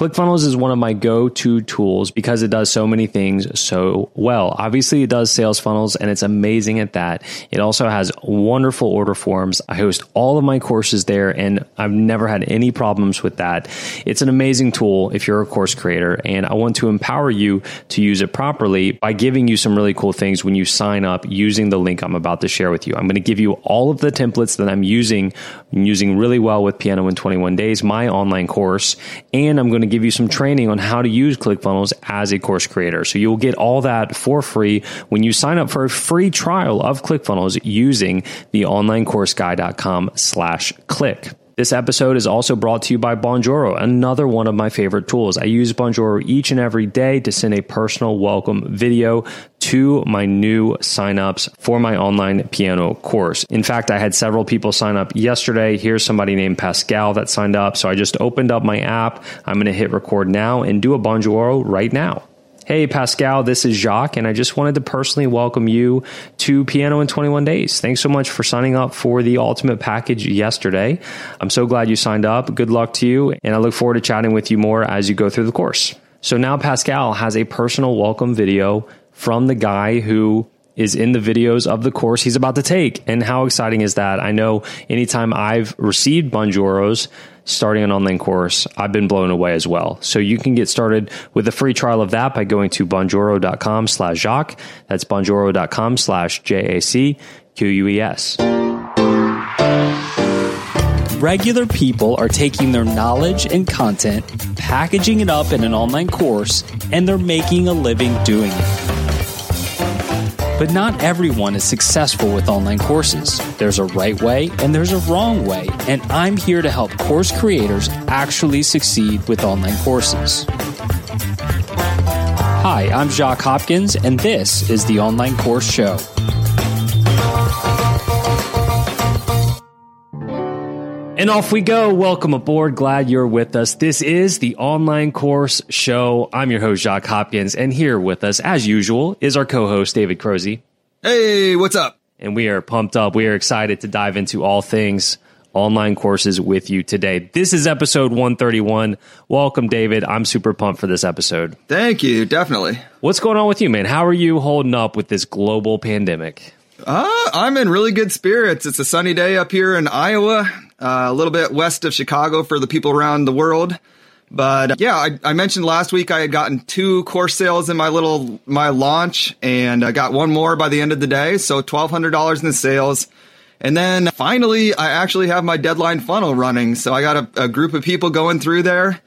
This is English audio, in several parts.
ClickFunnels is one of my go-to tools because it does so many things so well. Obviously, it does sales funnels and it's amazing at that. It also has wonderful order forms. I host all of my courses there and I've never had any problems with that. It's an amazing tool if you're a course creator and I want to empower you to use it properly by giving you some really cool things when you sign up using the link I'm about to share with you. I'm going to give you all of the templates that I'm using, using really well with Piano in 21 Days, my online course, and I'm going to give you some training on how to use ClickFunnels as a course creator. So you'll get all that for free when you sign up for a free trial of ClickFunnels using the onlinecourseguy.com slash click. This episode is also brought to you by Bonjoro, another one of my favorite tools. I use Bonjoro each and every day to send a personal welcome video to my new signups for my online piano course. In fact, I had several people sign up yesterday. Here's somebody named Pascal that signed up. So I just opened up my app. I'm going to hit record now and do a Bonjoro right now. Hey, Pascal, this is Jacques, and I just wanted to personally welcome you to Piano in 21 Days. Thanks so much for signing up for the ultimate package yesterday. I'm so glad you signed up. Good luck to you, and I look forward to chatting with you more as you go through the course. So now Pascal has a personal welcome video from the guy who is in the videos of the course he's about to take. And how exciting is that? I know anytime I've received Bonjoros, starting an online course, I've been blown away as well. So you can get started with a free trial of that by going to bonjoro.com slash Jacques. That's bonjoro.com slash J A C Q U E S. Regular people are taking their knowledge and content, packaging it up in an online course, and they're making a living doing it. But not everyone is successful with online courses. There's a right way and there's a wrong way, and I'm here to help course creators actually succeed with online courses. Hi, I'm Jacques Hopkins, and this is the Online Course Show. And off we go. Welcome aboard. Glad you're with us. This is the Online Course Show. I'm your host, Jacques Hopkins, and here with us, as usual, is our co-host, David Krohse. Hey, what's up? And we are pumped up. We are excited to dive into all things online courses with you today. This is episode 131. Welcome, David. I'm super pumped for this episode. Thank you. Definitely. What's going on with you, man? How are you holding up with this global pandemic? Uh, I'm in really good spirits. It's a sunny day up here in Iowa, uh, a little bit west of Chicago for the people around the world. But uh, yeah, I, I, mentioned last week I had gotten two course sales in my little my launch, and I got one more by the end of the day. So twelve hundred dollars in the sales. And then finally, I actually have my deadline funnel running. So I got a, a group of people going through there.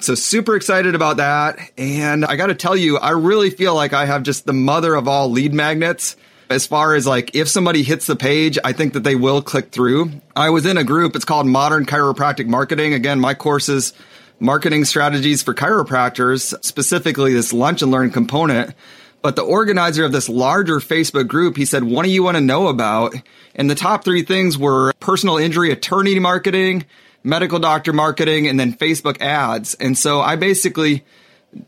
So super excited about that. And I got to tell you, I really feel like I have just the mother of all lead magnets. As far as like, if somebody hits the page, I think that they will click through. I was in a group. It's called Modern Chiropractic Marketing. Again, my courses, marketing strategies for chiropractors, specifically this lunch and learn component. But the organizer of this larger Facebook group, he said, what do you want to know about? And the top three things were personal injury attorney marketing, medical doctor marketing, and then Facebook ads. And so I basically,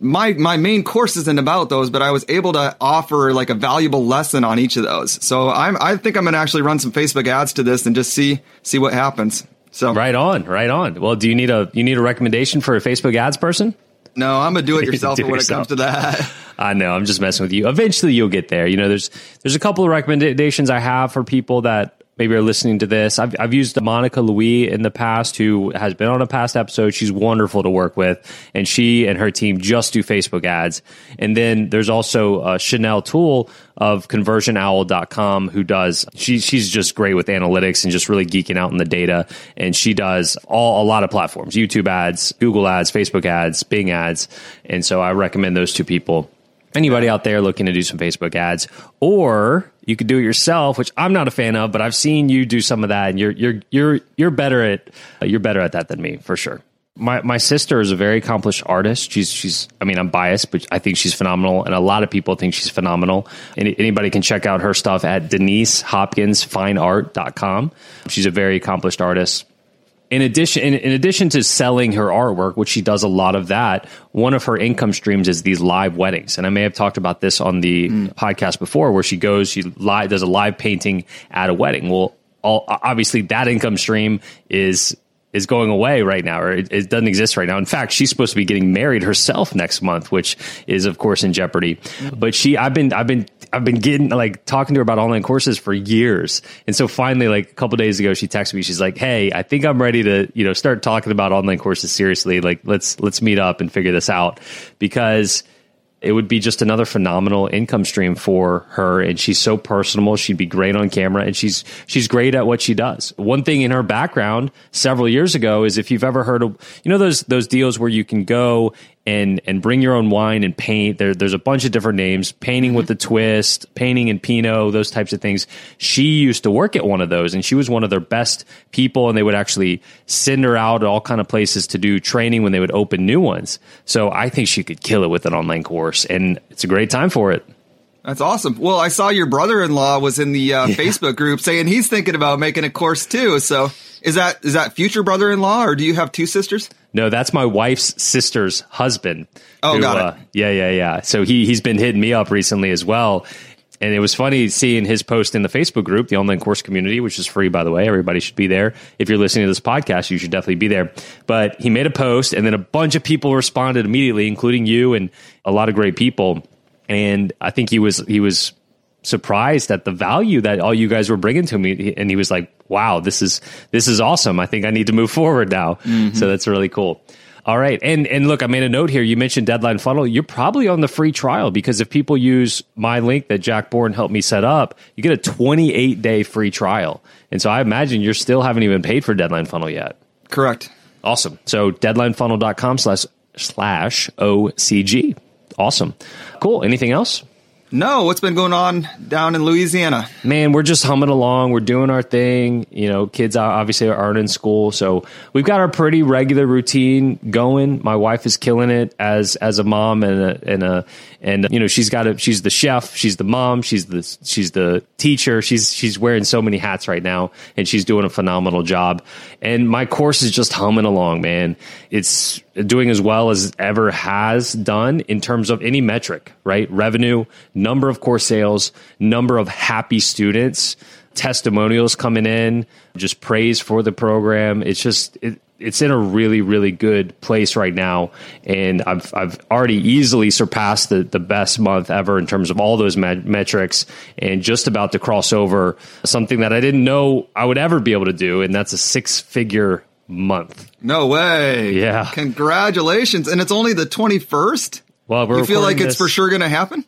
my, my main course isn't about those, but I was able to offer like a valuable lesson on each of those. So I'm, I think I'm going to actually run some Facebook ads to this and just see, see what happens. So right on, right on. Well, do you need a, you need a recommendation for a Facebook ads person? No, I'm a do it yourself when it comes to that. I know. I'm just messing with you. Eventually, you'll get there. You know, there's there's a couple of recommendations I have for people that maybe are listening to this. I've, I've used Monica Louie in the past, who has been on a past episode. She's wonderful to work with, and she and her team just do Facebook ads. And then there's also uh, Chanel Tool of conversionowl.com who does she she's just great with analytics and just really geeking out in the data and she does all a lot of platforms YouTube ads Google ads Facebook ads Bing ads and so I recommend those two people anybody out there looking to do some Facebook ads or you could do it yourself, which I'm not a fan of, but I've seen you do some of that, and you're you're you're you're better at uh, you're better at that than me for sure. My my sister is a very accomplished artist. She's she's I mean I'm biased, but I think she's phenomenal, and a lot of people think she's phenomenal. Any, anybody can check out her stuff at DeniseHopkinsFineArt.com. She's a very accomplished artist in addition in, in, addition to selling her artwork which she does a lot of that one of her income streams is these live weddings and i may have talked about this on the mm. podcast before where she goes she live, does a live painting at a wedding well all, obviously that income stream is is going away right now, or it, it, doesn't exist right now. In fact, she's supposed to be getting married herself next month, which is of course in jeopardy. Mm-hmm. But she, I've been, I've been, I've been getting like talking to her about online courses for years, and so finally, like a couple days ago, she texted me. She's like, "Hey, I think I'm ready to, you know, start talking about online courses seriously. Like, let's let's meet up and figure this out because." It would be just another phenomenal income stream for her and she's so personable. She'd be great on camera and she's she's great at what she does. One thing in her background several years ago is if you've ever heard of you know those those deals where you can go and and bring your own wine and paint. There, there's a bunch of different names: painting with the twist, painting in Pinot, those types of things. She used to work at one of those, and she was one of their best people. And they would actually send her out all kind of places to do training when they would open new ones. So I think she could kill it with an online course, and it's a great time for it. That's awesome. Well, I saw your brother-in-law was in the uh, yeah. Facebook group saying he's thinking about making a course too. So is that is that future brother-in-law, or do you have two sisters? No, that's my wife's sister's husband. Oh, who, got it. Uh, yeah, yeah, yeah. So he he's been hitting me up recently as well. And it was funny seeing his post in the Facebook group, the online course community, which is free, by the way. Everybody should be there. If you're listening to this podcast, you should definitely be there. But he made a post, and then a bunch of people responded immediately, including you and a lot of great people. And I think he was he was surprised at the value that all you guys were bringing to me. And he was like wow this is this is awesome. I think i need to move forward now. Mm-hmm. so that's really cool. All right. And and look i made a note here. You mentioned deadline funnel. You're probably on the free trial because if people use my link that Jack Born helped me set up you get a 28 day free trial. And so i imagine you're still haven't even paid for deadline funnel yet. Correct. Awesome. So deadlinefunnel.com slash slash ocg awesome. Cool. Anything else no, what's been going on down in Louisiana? Man, we're just humming along. We're doing our thing. You know, kids obviously aren't in school, so we've got our pretty regular routine going. My wife is killing it as as a mom and a and a and you know she's got a she's the chef, she's the mom, she's the she's the teacher. She's she's wearing so many hats right now, and she's doing a phenomenal job. And my course is just humming along, man. It's doing as well as ever has done in terms of any metric, right? Revenue, number of course sales, number of happy students, testimonials coming in, just praise for the program. It's just, it, it's in a really, really good place right now. And I've, I've already easily surpassed the, the best month ever in terms of all those met- metrics and just about to cross over something that I didn't know I would ever be able to do. And that's a six figure month. No way. Yeah. Congratulations. And it's only the 21st? Well, we you feel like it's for sure going to happen?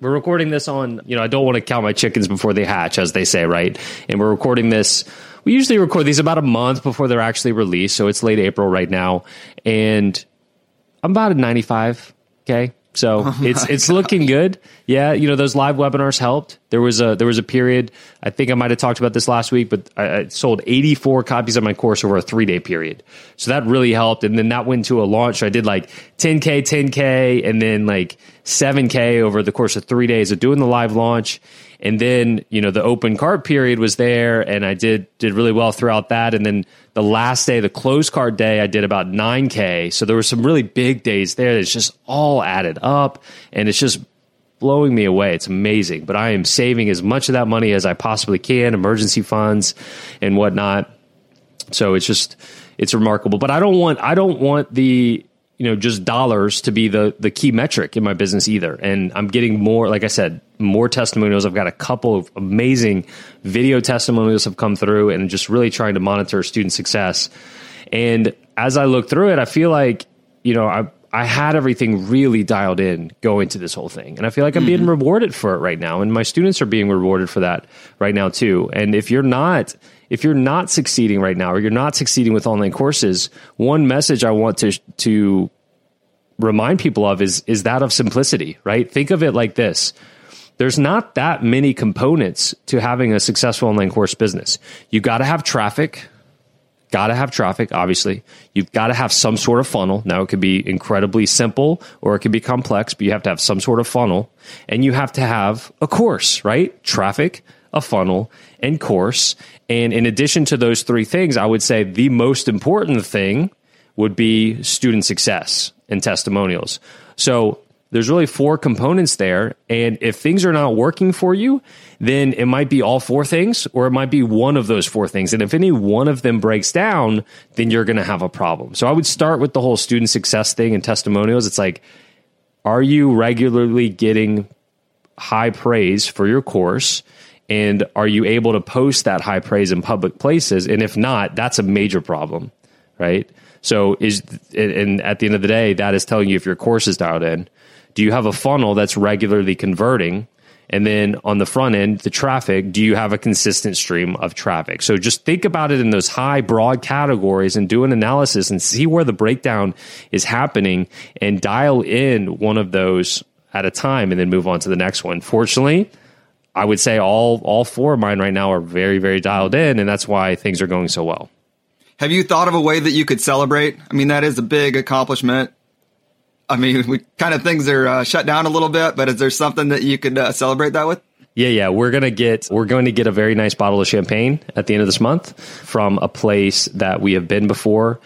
We're recording this on, you know, I don't want to count my chickens before they hatch, as they say, right? And we're recording this. We usually record these about a month before they're actually released. So it's late April right now. And I'm about at 95. Okay. So oh it's it's gosh. looking good. Yeah, you know those live webinars helped. There was a there was a period. I think I might have talked about this last week, but I, I sold 84 copies of my course over a three day period. So that really helped. And then that went to a launch. So I did like 10k, 10k, and then like 7k over the course of three days of doing the live launch. And then, you know, the open card period was there and I did did really well throughout that. And then the last day, the closed card day, I did about 9K. So there were some really big days there that's just all added up and it's just blowing me away. It's amazing. But I am saving as much of that money as I possibly can, emergency funds and whatnot. So it's just it's remarkable. But I don't want I don't want the you know just dollars to be the the key metric in my business either and i'm getting more like i said more testimonials i've got a couple of amazing video testimonials have come through and just really trying to monitor student success and as i look through it i feel like you know i I had everything really dialed in going to this whole thing. And I feel like I'm mm-hmm. being rewarded for it right now. And my students are being rewarded for that right now too. And if you're not, if you're not succeeding right now or you're not succeeding with online courses, one message I want to to remind people of is is that of simplicity, right? Think of it like this. There's not that many components to having a successful online course business. You got to have traffic, got to have traffic, obviously. You've got to have some sort of funnel. Now, it could be incredibly simple or it could be complex, but you have to have some sort of funnel. And you have to have a course, right? Traffic, a funnel, and course. And in addition to those three things, I would say the most important thing would be student success and testimonials. So there's really four components there. And if things are not working for you, then it might be all four things or it might be one of those four things. And if any one of them breaks down, then you're going to have a problem. So I would start with the whole student success thing and testimonials. It's like, are you regularly getting high praise for your course? And are you able to post that high praise in public places? And if not, that's a major problem, right? So is and at the end of the day, that is telling you if your course is dialed in. Do you have a funnel that's regularly converting? And then on the front end, the traffic, do you have a consistent stream of traffic? So just think about it in those high, broad categories and do an analysis and see where the breakdown is happening and dial in one of those at a time and then move on to the next one. Fortunately, I would say all all four of mine right now are very, very dialed in, and that's why things are going so well. Have you thought of a way that you could celebrate? I mean, that is a big accomplishment. I mean, we kind of things are uh, shut down a little bit, but is there something that you could uh, celebrate that with? Yeah, yeah, we're gonna get we're going to get a very nice bottle of champagne at the end of this month from a place that we have been before.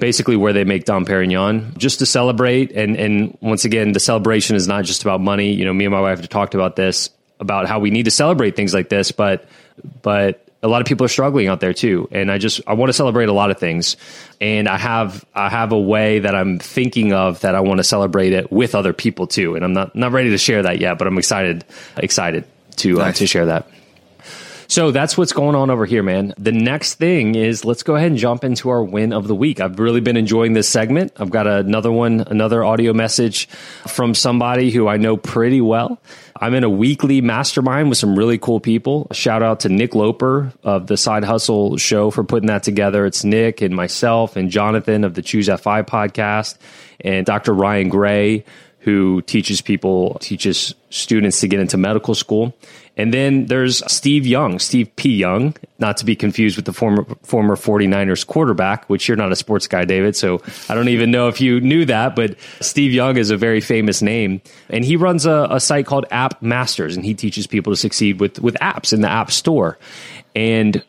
Basically, where they make Dom Perignon, just to celebrate, and and once again, the celebration is not just about money. You know, me and my wife have talked about this about how we need to celebrate things like this, but but a lot of people are struggling out there too. And i just i want to celebrate a lot of things. And i have i have a way that i'm thinking of that i want to celebrate it with other people too. And i'm not not ready to share that yet but i'm excited excited to nice. uh, to share that so that's what's going on over here, man. The next thing is let's go ahead and jump into our win of the week. I've really been enjoying this segment. I've got another one, another audio message from somebody who I know pretty well. I'm in a weekly mastermind with some really cool people. A Shout out to Nick Loper of the Side Hustle Show for putting that together. It's Nick and myself and Jonathan of the Choose FI podcast and Dr. Ryan Gray who teaches people, teaches students to get into medical school. And then there's Steve Young, Steve P. Young, not to be confused with the former former 49ers quarterback, which you're not a sports guy, David. So I don't even know if you knew that, but Steve Young is a very famous name. And he runs a, a site called App Masters, and he teaches people to succeed with, with apps in the App Store. And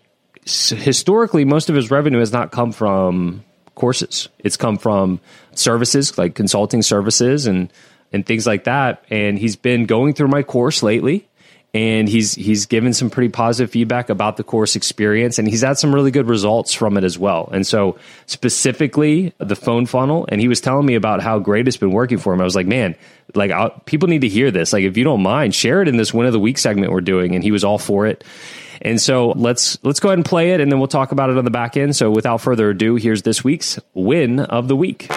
historically, most of his revenue has not come from courses. It's come from services like consulting services and and things like that. And he's been going through my course lately and he's he's given some pretty positive feedback about the course experience and he's had some really good results from it as well. And so specifically the phone funnel and he was telling me about how great it's been working for him. I was like man like I'll, people need to hear this. Like if you don't mind share it in this win of the week segment we're doing. And he was all for it and so let's let's go ahead and play it, and then we'll talk about it on the back end. So without further ado, here's this week's win of the week.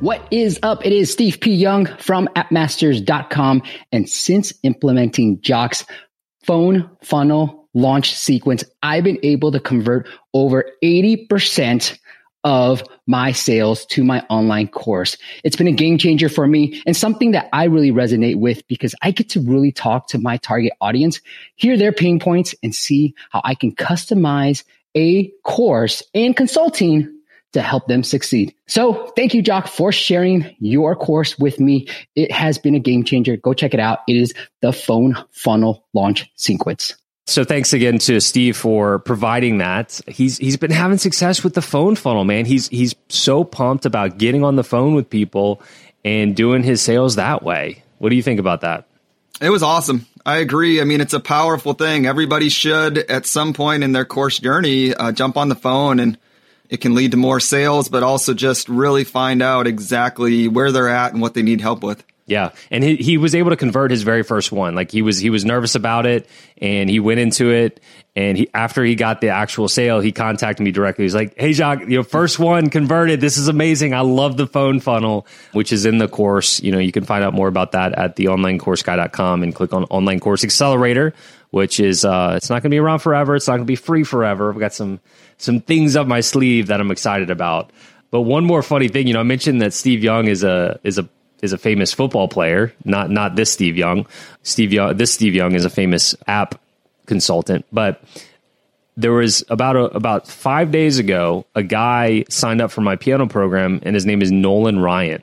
What is up? It is Steve P. Young from appmasters.com. And since implementing Jacques's phone funnel launch sequence, I've been able to convert over 80% of my sales to my online course. It's been a game changer for me and something that I really resonate with because I get to really talk to my target audience, hear their pain points and see how I can customize a course and consulting to help them succeed. So thank you, Jacques, for sharing your course with me. It has been a game changer. Go check it out. It is the phone funnel launch sequence. So thanks again to Steve for providing that. He's he's been having success with the phone funnel, man. He's he's so pumped about getting on the phone with people and doing his sales that way. What do you think about that? It was awesome. I agree. I mean, it's a powerful thing. Everybody should, at some point in their course journey, uh, jump on the phone and it can lead to more sales, but also just really find out exactly where they're at and what they need help with. Yeah, and he he was able to convert his very first one. Like he was he was nervous about it, and he went into it. And he after he got the actual sale, he contacted me directly. He's like, "Hey, Jacques, your first one converted. This is amazing. I love the phone funnel, which is in the course. You know, you can find out more about that at the onlinecourseguy.com and click on online course accelerator, which is uh, it's not going to be around forever. It's not going to be free forever. I've got some some things up my sleeve that I'm excited about. But one more funny thing, you know, I mentioned that Steve Young is a is a is a famous football player, not not this Steve Young. Steve Young, this Steve Young is a famous app consultant, but there was about a, about five days ago, a guy signed up for my piano program, and his name is Nolan Ryan.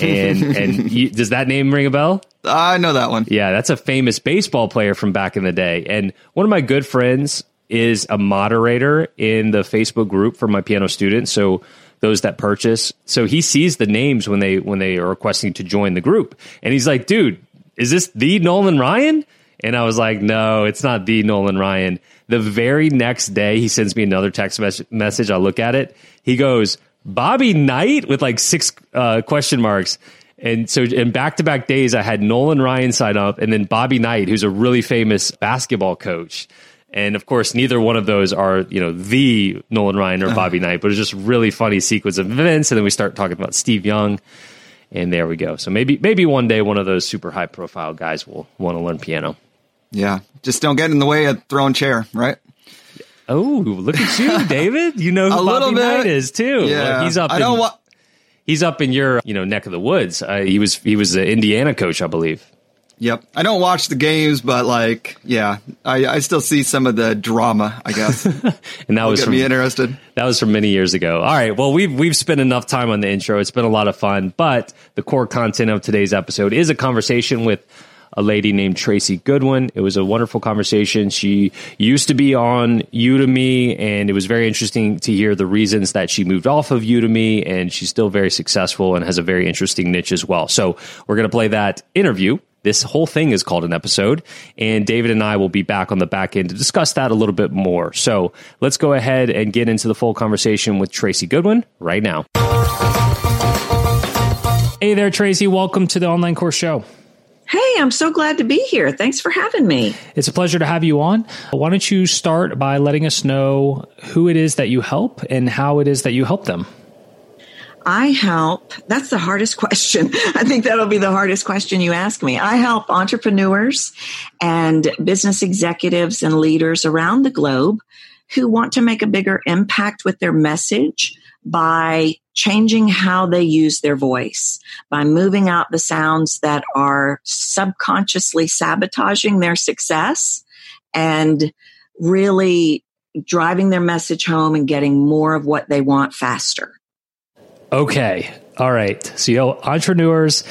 And and you, does that name ring a bell? I know that one. Yeah, that's a famous baseball player from back in the day. And one of my good friends is a moderator in the Facebook group for my piano students. So those that purchase. So he sees the names when they when they are requesting to join the group, and he's like, "Dude, is this the Nolan Ryan?" And I was like, "No, it's not the Nolan Ryan." The very next day, he sends me another text mes- message. I look at it. He goes, "Bobby Knight?" with like six uh, question marks. And so in back to back days, I had Nolan Ryan sign up and then Bobby Knight, who's a really famous basketball coach. And of course, neither one of those are, you know, the Nolan Ryan or Bobby Knight, but it's just really funny sequence of events. And then we start talking about Steve Young. And there we go. So maybe maybe one day one of those super high profile guys will want to learn piano. Yeah. Just don't get in the way of throwing chair, right? Oh, look at you, David. You know who Bobby bit. Knight is too. Yeah. he's up. I in, don't want. he's up in your you know neck of the woods. Uh, he was he was the Indiana coach, I believe. Yep. I don't watch the games, but like, yeah, I, I still see some of the drama, I guess. And that was from me interested. That was from many years ago. All right. Well, we've we've spent enough time on the intro. It's been a lot of fun, but the core content of today's episode is a conversation with a lady named Tracy Goodwin. It was a wonderful conversation. She used to be on Udemy, and it was very interesting to hear the reasons that she moved off of Udemy, and she's still very successful and has a very interesting niche as well. So we're going to play that interview. This whole thing is called an episode, and David and I will be back on the back end to discuss that a little bit more. So let's go ahead and get into the full conversation with Tracy Goodwin right now. Hey there, Tracy. Welcome to the online course show. Hey, I'm so glad to be here. Thanks for having me. It's a pleasure to have you on. Why don't you start by letting us know who it is that you help and how it is that you help them? I help, that's the hardest question. I think that'll be the hardest question you ask me. I help entrepreneurs and business executives and leaders around the globe who want to make a bigger impact with their message by changing how they use their voice, by moving out the sounds that are subconsciously sabotaging their success and really driving their message home and getting more of what they want faster. Okay. All right. So you know, entrepreneurs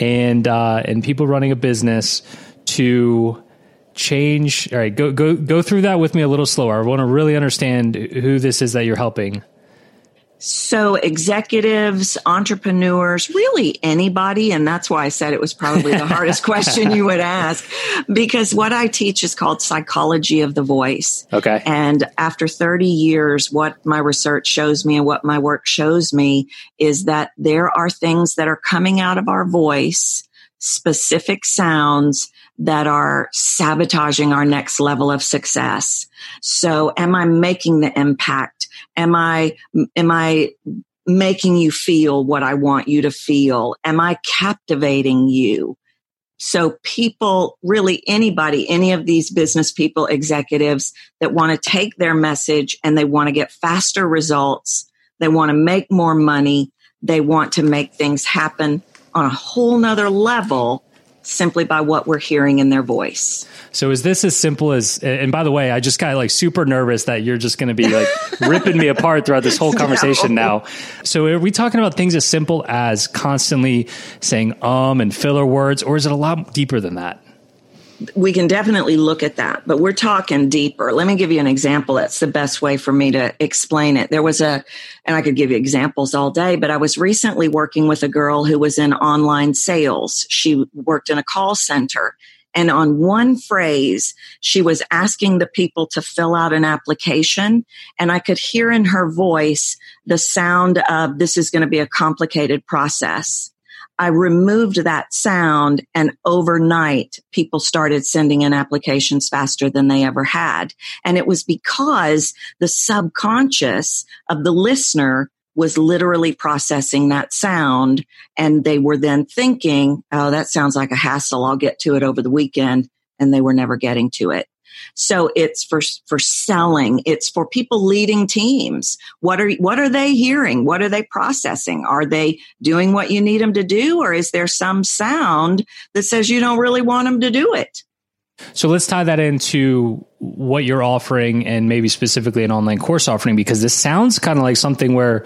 and uh, and people running a business to change. All right, go go go through that with me a little slower. I want to really understand who this is that you're helping. So executives, entrepreneurs, really anybody. And that's why I said it was probably the hardest question you would ask because what I teach is called psychology of the voice. Okay. And after 30 years, what my research shows me and what my work shows me is that there are things that are coming out of our voice, specific sounds that are sabotaging our next level of success. So am I making the impact? Am I, am I making you feel what I want you to feel? Am I captivating you? So people, really anybody, any of these business people, executives that want to take their message and they want to get faster results. They want to make more money. They want to make things happen on a whole nother level simply by what we're hearing in their voice. So is this as simple as? And by the way, I just got like super nervous that you're just going to be like ripping me apart throughout this whole conversation No. now. So are we talking about things as simple as constantly saying um and filler words, or is it a lot deeper than that? We can definitely look at that, but we're talking deeper. Let me give you an example. That's the best way for me to explain it. There was a, and I could give you examples all day, but I was recently working with a girl who was in online sales. She worked in a call center. And on one phrase, she was asking the people to fill out an application. And I could hear in her voice the sound of this is going to be a complicated process. I removed that sound and overnight people started sending in applications faster than they ever had. And it was because the subconscious of the listener was literally processing that sound and they were then thinking, oh, that sounds like a hassle. I'll get to it over the weekend. And they were never getting to it. So it's for, for selling. It's for people leading teams. What are, what are they hearing? What are they processing? Are they doing what you need them to do? Or is there some sound that says you don't really want them to do it? So let's tie that into what you're offering and maybe specifically an online course offering because this sounds kind of like something where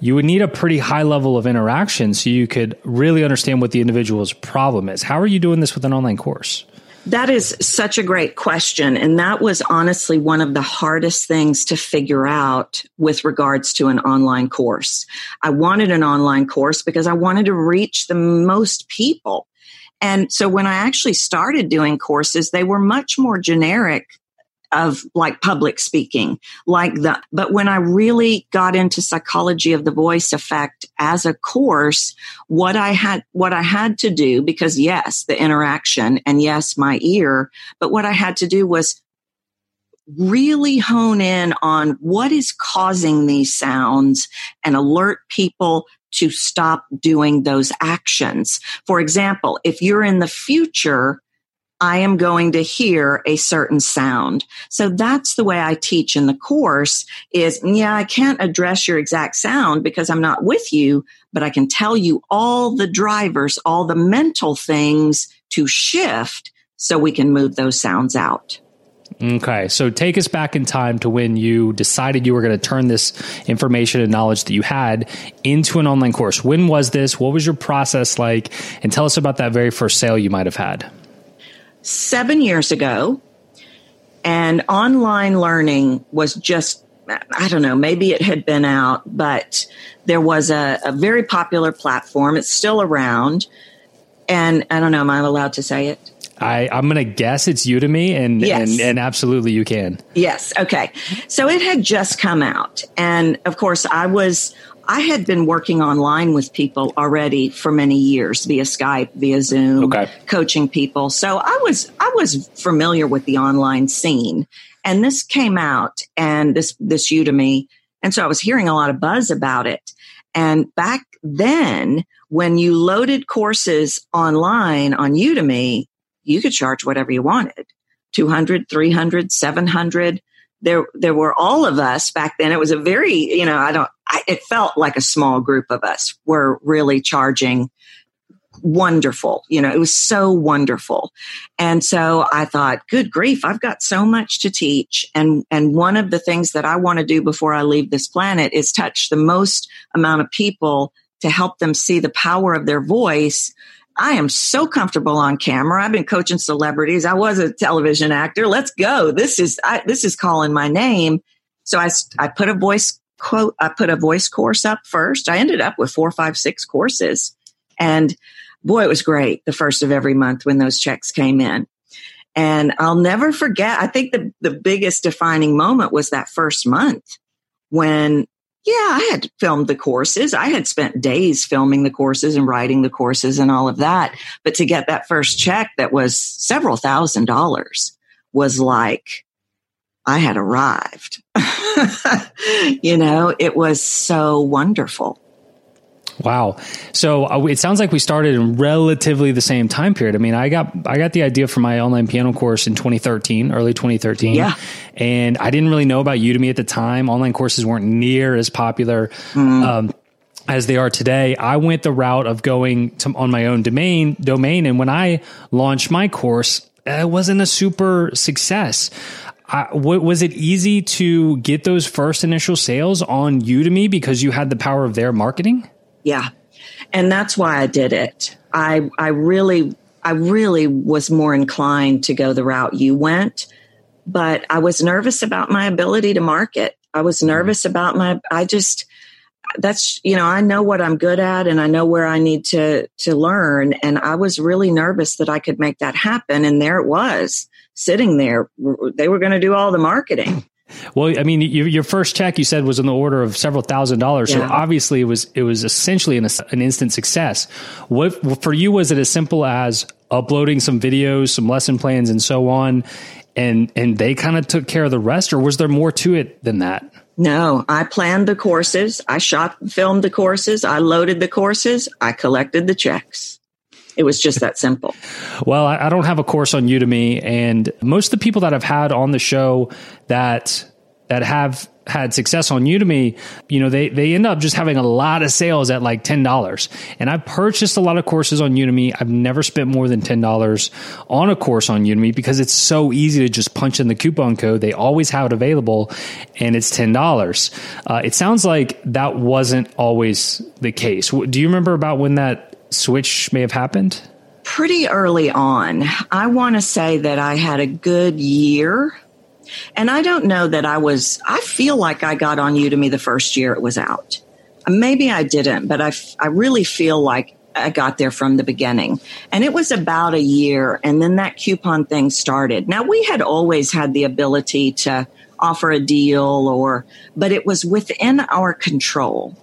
you would need a pretty high level of interaction so you could really understand what the individual's problem is. How are you doing this with an online course? That is such a great question. And that was honestly one of the hardest things to figure out with regards to an online course. I wanted an online course because I wanted to reach the most people. And so when I actually started doing courses, they were much more generic of like public speaking, like the, but when I really got into psychology of the voice effect as a course, what I had, what I had to do, because yes, the interaction and yes, my ear, but what I had to do was really hone in on what is causing these sounds and alert people to stop doing those actions. For example, if you're in the future, I am going to hear a certain sound. So that's the way I teach in the course is, yeah, I can't address your exact sound because I'm not with you, but I can tell you all the drivers, all the mental things to shift so we can move those sounds out. Okay, so take us back in time to when you decided you were going to turn this information and knowledge that you had into an online course. When was this? What was your process like? And tell us about that very first sale you might have had. Seven years ago, and online learning was just, I don't know, maybe it had been out, but there was a, a very popular platform. It's still around. And I don't know, am I allowed to say it? I, I'm going to guess it's Udemy, and, yes. and and absolutely you can. Yes. Okay. So it had just come out, and of course, I was I had been working online with people already for many years via Skype, via Zoom, okay. coaching people. So I was I was familiar with the online scene, and this came out, and this this Udemy, and so I was hearing a lot of buzz about it. And back then, when you loaded courses online on Udemy, you could charge whatever you wanted 200 300 700 there there were all of us back then it was a very you know i don't I, it felt like a small group of us were really charging wonderful you know it was so wonderful and so i thought good grief i've got so much to teach and and one of the things that i want to do before i leave this planet is touch the most amount of people to help them see the power of their voice I am so comfortable on camera. I've been coaching celebrities. I was a television actor. Let's go. This is I, this is calling my name. So I I put a voice quote. I put a voice course up first. I ended up with four, five, six courses, and boy, it was great. The first of every month when those checks came in, and I'll never forget. I think the the biggest defining moment was that first month when yeah, I had filmed the courses. I had spent days filming the courses and writing the courses and all of that. But to get that first check that was several thousand dollars was like, I had arrived. you know, it was so wonderful. Wow. So uh, it sounds like we started in relatively the same time period. I mean, I got I got the idea for my online piano course in 2013, early 2013. Yeah. And I didn't really know about Udemy at the time. Online courses weren't near as popular. Mm. Um, as they are today, I went the route of going to, on my own domain domain, and when I launched my course, it wasn't a super success. I, w- was it easy to get those first initial sales on Udemy because you had the power of their marketing? Yeah. And that's why I did it. I, I really, I really was more inclined to go the route you went, but I was nervous about my ability to market. I was mm-hmm. nervous about my, I just, that's, you know, I know what I'm good at and I know where I need to, to learn. And I was really nervous that I could make that happen. And there it was sitting there. They were going to do all the marketing. Well, I mean, your, your first check you said was in the order of several thousand dollars. Yeah. So obviously, it was it was essentially an, an instant success. What for you was it as simple as uploading some videos, some lesson plans, and so on, and and they kind of took care of the rest, or was there more to it than that? No, I planned the courses. I shot, filmed the courses. I loaded the courses. I collected the checks. It was just that simple. well, I, don't have a course on Udemy, and most of the people that I've had on the show that that have had success on Udemy, you know, they they end up just having a lot of sales at like ten dollars. And I've purchased a lot of courses on Udemy. I've never spent more than ten dollars on a course on Udemy because it's so easy to just punch in the coupon code. They always have it available, and it's ten dollars. Uh, it sounds like that wasn't always the case. Do you remember about when that switch may have happened? pretty early on. I want to say that I had a good year. And I don't know that I was, I feel like I got on Udemy the first year it was out. Maybe I didn't, but I, I really feel like I got there from the beginning. And it was about a year. And then that coupon thing started. Now we had always had the ability to offer a deal or, but it was within our control.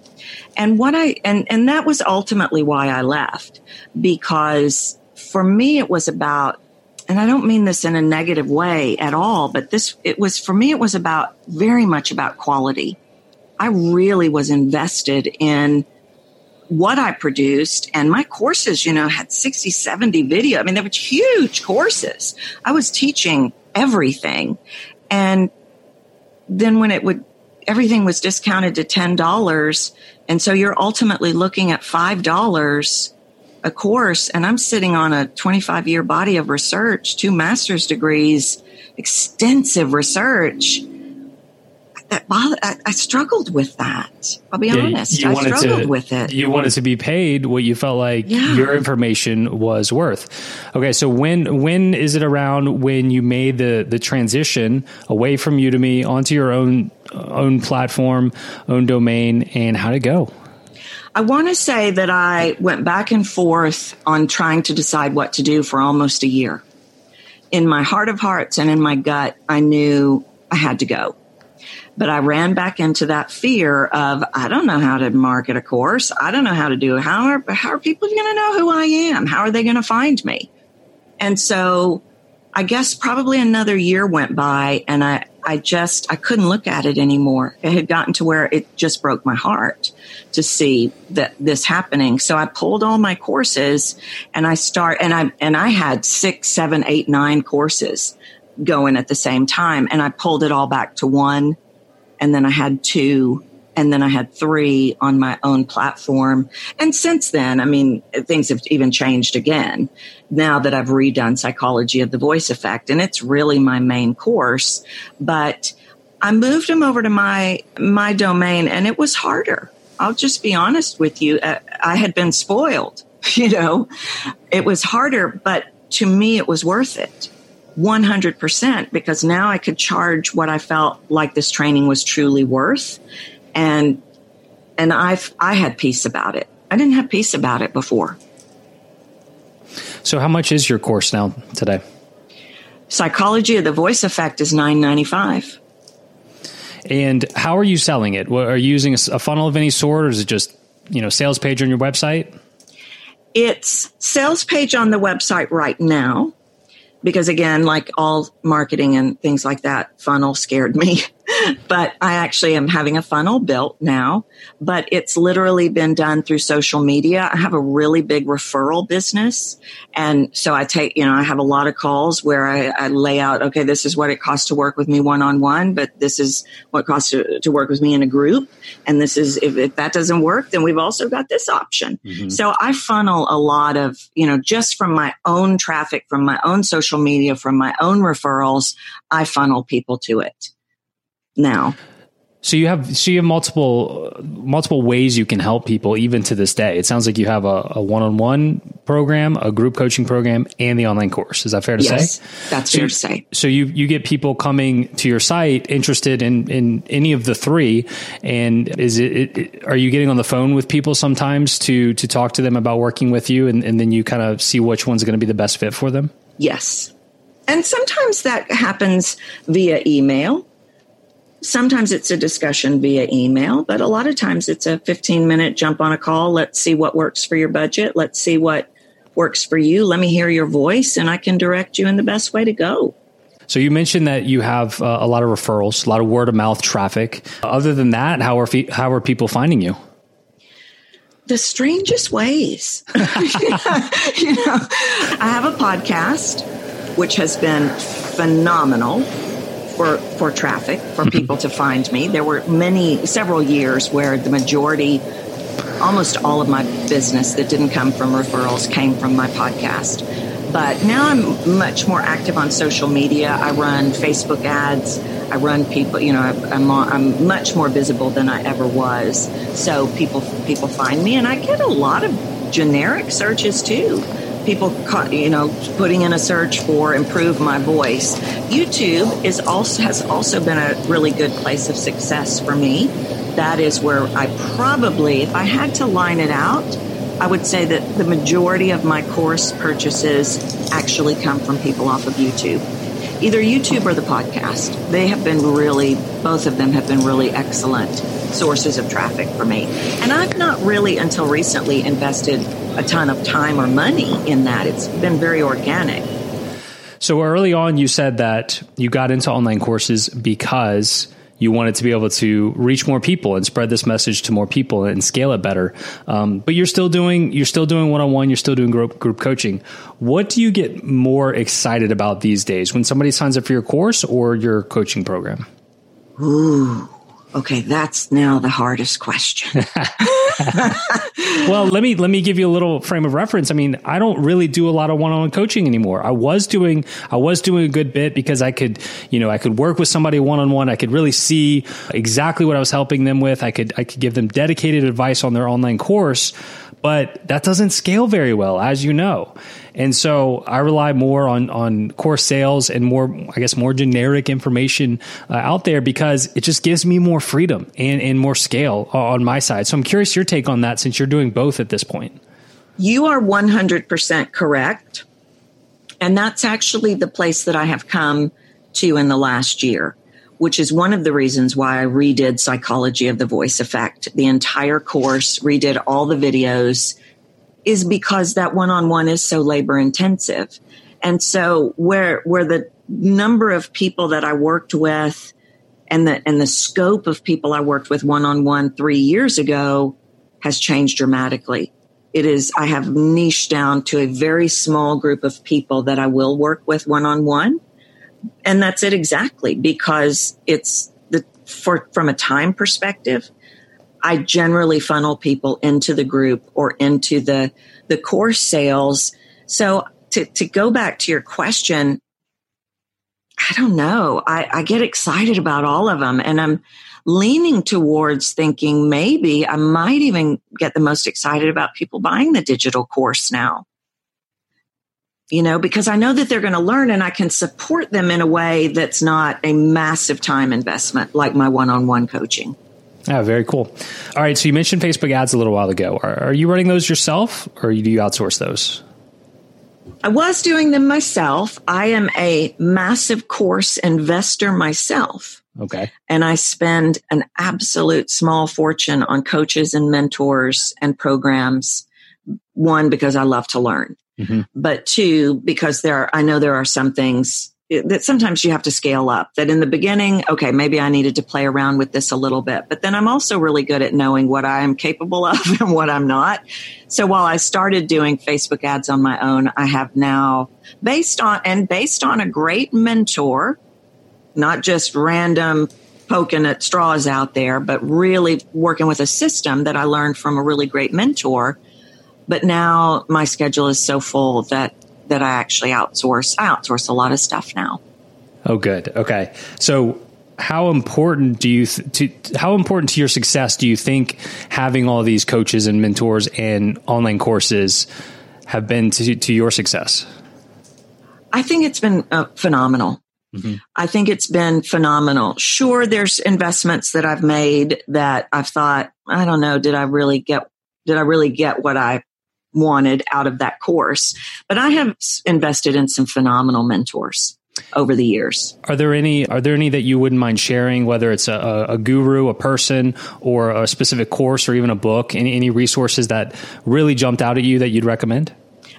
And what I, and, and that was ultimately why I left because for me, it was about, and I don't mean this in a negative way at all, but this, it was, for me, it was about very much about quality. I really was invested in what I produced and my courses, you know, had 60, 70 video. I mean, they were huge courses. I was teaching everything. And then when it would, everything was discounted to $10. And so you're ultimately looking at $5 a course. And I'm sitting on a 25 year body of research, two master's degrees, extensive research that bothered, I, I, struggled with that. I'll be yeah, honest. I struggled to, with it. You wanted to be paid what you felt like yeah. your information was worth. Okay, so when when is it around when you made the the transition away from Udemy onto your own own platform, own domain, and how to go? I want to say that I went back and forth on trying to decide what to do for almost a year. In my heart of hearts and in my gut, I knew I had to go. But I ran back into that fear of, I don't know how to market a course. I don't know how to do it. How are, how are people going to know who I am? How are they going to find me? And so I guess probably another year went by and I, I just, I couldn't look at it anymore. It had gotten to where it just broke my heart to see that this happening. So I pulled all my courses and I start, and I, and I had six, seven, eight, nine courses going at the same time. And I pulled it all back to one and then I had two and then I had three on my own platform. And since then, I mean, things have even changed again now that I've redone psychology of the voice effect and it's really my main course, but I moved them over to my, my domain and it was harder. I'll just be honest with you. Uh, I had been spoiled, you know, it was harder, but to me, it was worth it. 100% because now I could charge what I felt like this training was truly worth. And, and I've I had peace about it. I didn't have peace about it before. So how much is your course now today? Psychology of the Voice Effect is 995. And how are you selling it? Are you using a funnel of any sort or is it just, you know, sales page on your website? It's sales page on the website right now because again, like all marketing and things like that, funnel scared me. but I actually am having a funnel built now, but it's literally been done through social media. I have a really big referral business. And so I take, you know, I have a lot of calls where I, I lay out, okay, this is what it costs to work with me one on one, but this is what costs to, to, work with me in a group. And this is, if, if that doesn't work, then we've also got this option. Mm-hmm. So I funnel a lot of, you know, just from my own traffic, from my own social media, from my own referrals, I funnel people to it now. So you have so you have multiple multiple ways you can help people even to this day. It sounds like you have a, one on one program, a group coaching program, and the online course. Is that fair to yes, say? That's so fair to say. So you you get people coming to your site interested in in any of the three, and is it, it are you getting on the phone with people sometimes to to talk to them about working with you, and, and then you kind of see which one's going to be the best fit for them? Yes, and sometimes that happens via email Sometimes it's a discussion via email, but a lot of times it's a 15 minute jump on a call. Let's see what works for your budget. Let's see what works for you. Let me hear your voice and I can direct you in the best way to go. So you mentioned that you have uh, a lot of referrals, a lot of word of mouth traffic. Other than that, how are fe- how are people finding you? The strangest ways. you know, I have a podcast which has been phenomenal for, for traffic, for mm-hmm. people to find me. There were many, several years where the majority, almost all of my business that didn't come from referrals came from my podcast. But now I'm much more active on social media. I run Facebook ads. I run people, you know, I'm, I'm much more visible than I ever was. So people, people find me and I get a lot of generic searches too people, you know, putting in a search for improve my voice. YouTube is also has also been a really good place of success for me. That is where I probably, if I had to line it out, I would say that the majority of my course purchases actually come from people off of YouTube. Either YouTube or the podcast. They have been really, both of them have been really excellent sources of traffic for me. And I've not really until recently invested a ton of time or money in that. It's been very organic. So early on, you said that you got into online courses because you wanted to be able to reach more people and spread this message to more people and scale it better. Um, but you're still doing you're still doing one on one. You're still doing group group coaching. What do you get more excited about these days when somebody signs up for your course or your coaching program? Ooh, Okay, that's now the hardest question. well, let me let me give you a little frame of reference. I mean, I don't really do a lot of one-on-one coaching anymore. I was doing I was doing a good bit because I could, you know, I could work with somebody one-on-one. I could really see exactly what I was helping them with. I could I could give them dedicated advice on their online course, but that doesn't scale very well, as you know. And so I rely more on, on course sales and more, I guess, more generic information uh, out there because it just gives me more freedom and, and more scale on my side. So I'm curious your take on that since you're doing both at this point. You are 100% correct. And that's actually the place that I have come to in the last year, which is one of the reasons why I redid Psychology of the Voice Effect, the entire course, redid all the videos is because that one-on-one is so labor intensive. And so where, where the number of people that I worked with and the, and the scope of people I worked with one-on-one three years ago has changed dramatically. It is, I have niched down to a very small group of people that I will work with one-on-one. And that's it exactly because it's the, for, from a time perspective, I generally funnel people into the group or into the, the course sales. So to, to go back to your question, I don't know. I, I get excited about all of them and I'm leaning towards thinking maybe I might even get the most excited about people buying the digital course now. You know, because I know that they're going to learn and I can support them in a way that's not a massive time investment like my one on one coaching. Yeah, very cool. All right, so you mentioned Facebook ads a little while ago. Are, are you running those yourself, or do you outsource those? I was doing them myself. I am a massive course investor myself. Okay. And I spend an absolute small fortune on coaches and mentors and programs. One, because I love to learn. Mm-hmm. But two, because there are, I know there are some things that sometimes you have to scale up that in the beginning okay maybe i needed to play around with this a little bit but then i'm also really good at knowing what i am capable of and what i'm not. So while i started doing facebook ads on my own i have now based on and based on a great mentor not just random poking at straws out there but really working with a system that i learned from a really great mentor. But now my schedule is so full that that I actually outsource. I outsource a lot of stuff now. Oh, good. Okay. So, how important do you th- to how important to your success do you think having all these coaches and mentors and online courses have been to, to your success? I think it's been uh, phenomenal. Mm-hmm. I think it's been phenomenal. Sure, there's investments that I've made that I've thought, I don't know, did I really get did I really get what I wanted out of that course. But I have invested in some phenomenal mentors over the years. Are there any are there any that you wouldn't mind sharing, whether it's a, a guru, a person, or a specific course or even a book? Any any resources that really jumped out at you that you'd recommend?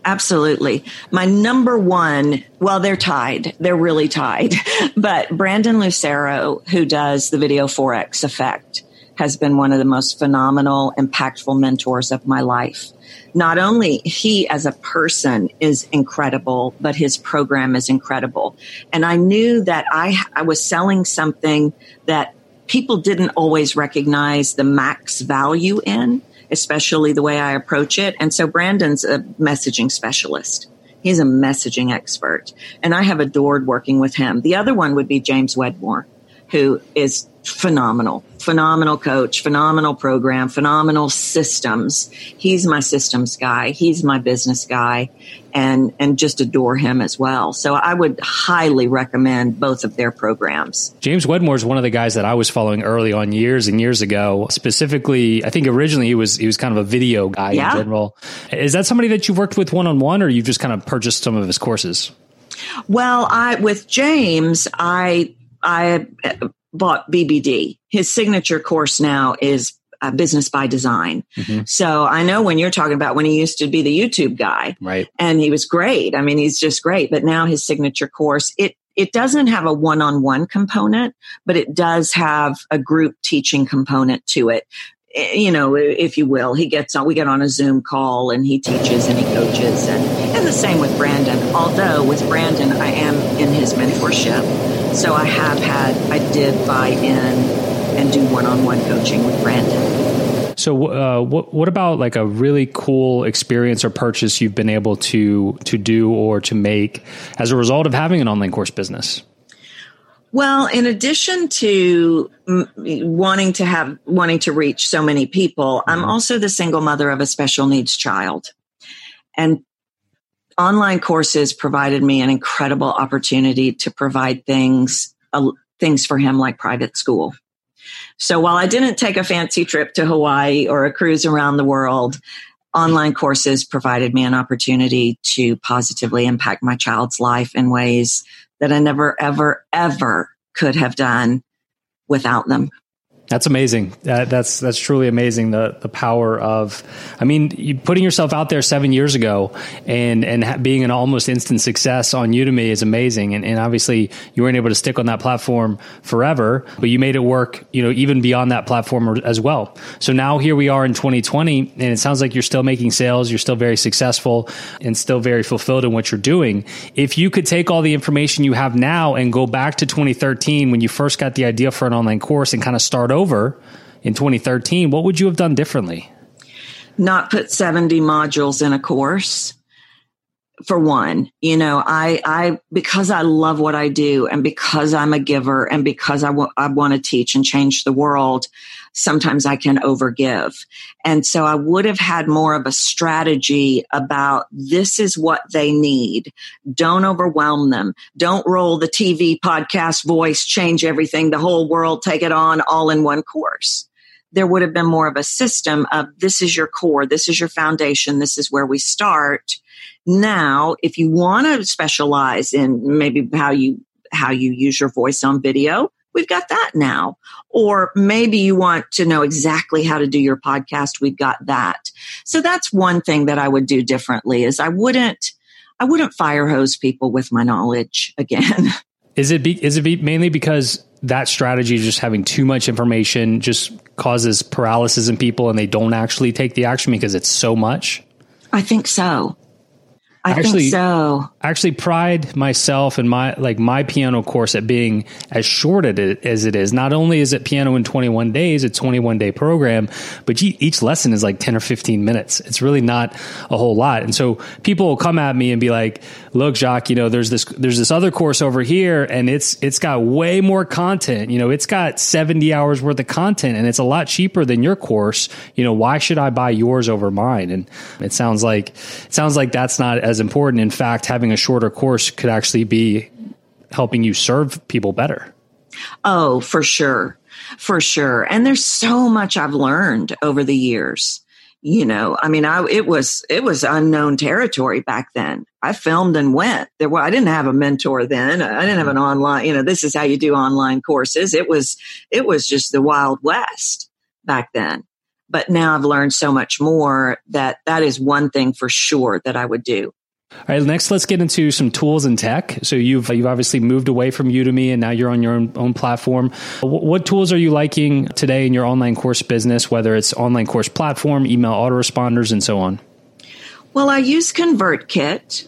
Absolutely. My number one, well, they're tied. They're really tied. But Brandon Lucero, who does the video Forex effect, has been one of the most phenomenal, impactful mentors of my life not only he as a person is incredible, but his program is incredible. And I knew that I, I was selling something that people didn't always recognize the max value in, especially the way I approach it. And so Brandon's a messaging specialist. He's a messaging expert and I have adored working with him. The other one would be James Wedmore, who is phenomenal, phenomenal coach, phenomenal program, phenomenal systems. He's my systems guy. He's my business guy and, and just adore him as well. So I would highly recommend both of their programs. James Wedmore is one of the guys that I was following early on years and years ago. Specifically, I think originally he was, he was kind of a video guy yeah. in general. Is that somebody that you've worked with one on one or you've just kind of purchased some of his courses? Well, I, with James, I, I bought BBD. His signature course now is uh, business by design. Mm-hmm. So I know when you're talking about when he used to be the YouTube guy, right? And he was great. I mean, he's just great. But now his signature course, it it doesn't have a one-on-one component, but it does have a group teaching component to it. Eh, you know, if you will, he gets on. We get on a Zoom call and he teaches and he coaches, and and the same with Brandon. Although with Brandon, I am in his mentorship. So I have had, I did buy in and do one on one coaching with Brandon. So, uh, what what about like a really cool experience or purchase you've been able to to do or to make as a result of having an online course business? Well, in addition to wanting to have wanting to reach so many people, mm-hmm. I'm also the single mother of a special needs child, and online courses provided me an incredible opportunity to provide things uh, things for him like private school. So while I didn't take a fancy trip to Hawaii or a cruise around the world, online courses provided me an opportunity to positively impact my child's life in ways that I never ever ever could have done without them. That's amazing. That, that's that's truly amazing. The the power of, I mean, you, putting yourself out there seven years ago and and being an almost instant success on Udemy is amazing. And, and obviously, you weren't able to stick on that platform forever, but you made it work. You know, even beyond that platform as well. So now here we are in 2020, and it sounds like you're still making sales. You're still very successful and still very fulfilled in what you're doing. If you could take all the information you have now and go back to 2013 when you first got the idea for an online course and kind of start over in 2013, what would you have done differently? Not put 70 modules in a course. For one, you know, I, I, because I love what I do and because I'm a giver and because I, w- I want to teach and change the world, sometimes I can overgive. And so I would have had more of a strategy about this is what they need. Don't overwhelm them. Don't roll the TV podcast voice, change everything, the whole world, take it on all in one course. There would have been more of a system of this is your core, this is your foundation, this is where we start. Now, if you want to specialize in maybe how you how you use your voice on video, We've got that now. Or maybe you want to know exactly how to do your podcast. We've got that. So that's one thing that I would do differently is I wouldn't, I wouldn't fire hose people with my knowledge again. Is it be, is it be mainly because that strategy just having too much information just causes paralysis in people and they don't actually take the action because it's so much? I think so. I actually, think so. I actually pride myself and my like my piano course at being as short as it is. Not only is it piano in 21 days, it's 21 day program, but each lesson is like 10 or 15 minutes. It's really not a whole lot. And so people will come at me and be like, "Look, Jacques, you know, there's this there's this other course over here, and it's it's got way more content. You know, it's got 70 hours worth of content, and it's a lot cheaper than your course. You know, why should I buy yours over mine?" And it sounds like it sounds like that's not as as important. In fact, having a shorter course could actually be helping you serve people better. Oh, for sure. For sure. And there's so much I've learned over the years. You know, I mean, I, it was, it was unknown territory back then. I filmed and went there. Well, I didn't have a mentor then. I didn't have an mm-hmm. online, you know, this is how you do online courses. It was, it was just the wild west back then. But now I've learned so much more that that is one thing for sure that I would do. All right, next let's get into some tools and tech. So you've you've obviously moved away from Udemy and now you're on your own, own platform. What, what tools are you liking today in your online course business, whether it's online course platform, email autoresponders, and so on? Well, I use ConvertKit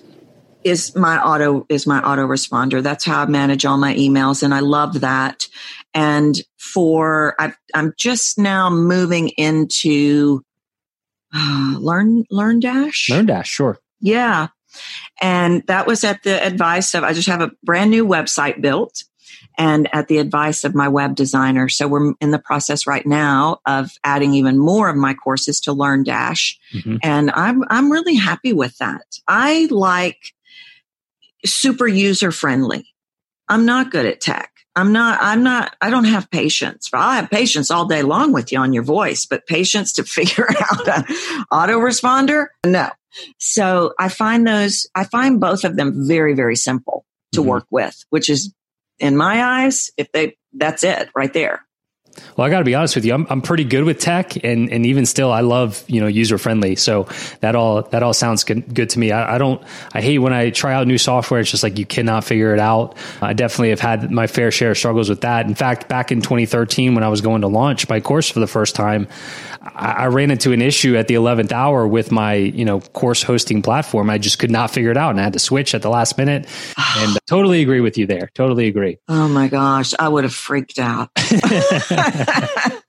is my auto is my autoresponder. That's how I manage all my emails, and I love that. And for i am just now moving into uh, Learn LearnDash. LearnDash, sure. Yeah, and that was at the advice of, I just have a brand new website built and at the advice of my web designer. So we're in the process right now of adding even more of my courses to LearnDash. Mm-hmm. And I'm, I'm really happy with that. I like super user friendly. I'm not good at tech. I'm not, I'm not, I don't have patience. I have patience all day long with you on your voice, but patience to figure out an autoresponder? No. So I find those, I find both of them very, very simple to mm-hmm. work with, which is in my eyes, if they, that's it right there. Well, I got to be honest with you. I'm, I'm pretty good with tech, and, and even still, I love you know user friendly. So that all that all sounds good, good to me. I, I, don't. I hate when I try out new software. It's just like you cannot figure it out. I definitely have had my fair share of struggles with that. In fact, back in 2013, when I was going to launch my course for the first time, I, I ran into an issue at the 11th hour with my you know course hosting platform. I just could not figure it out, and I had to switch at the last minute. and uh, totally agree with you there. Totally agree. Oh my gosh, I would have freaked out.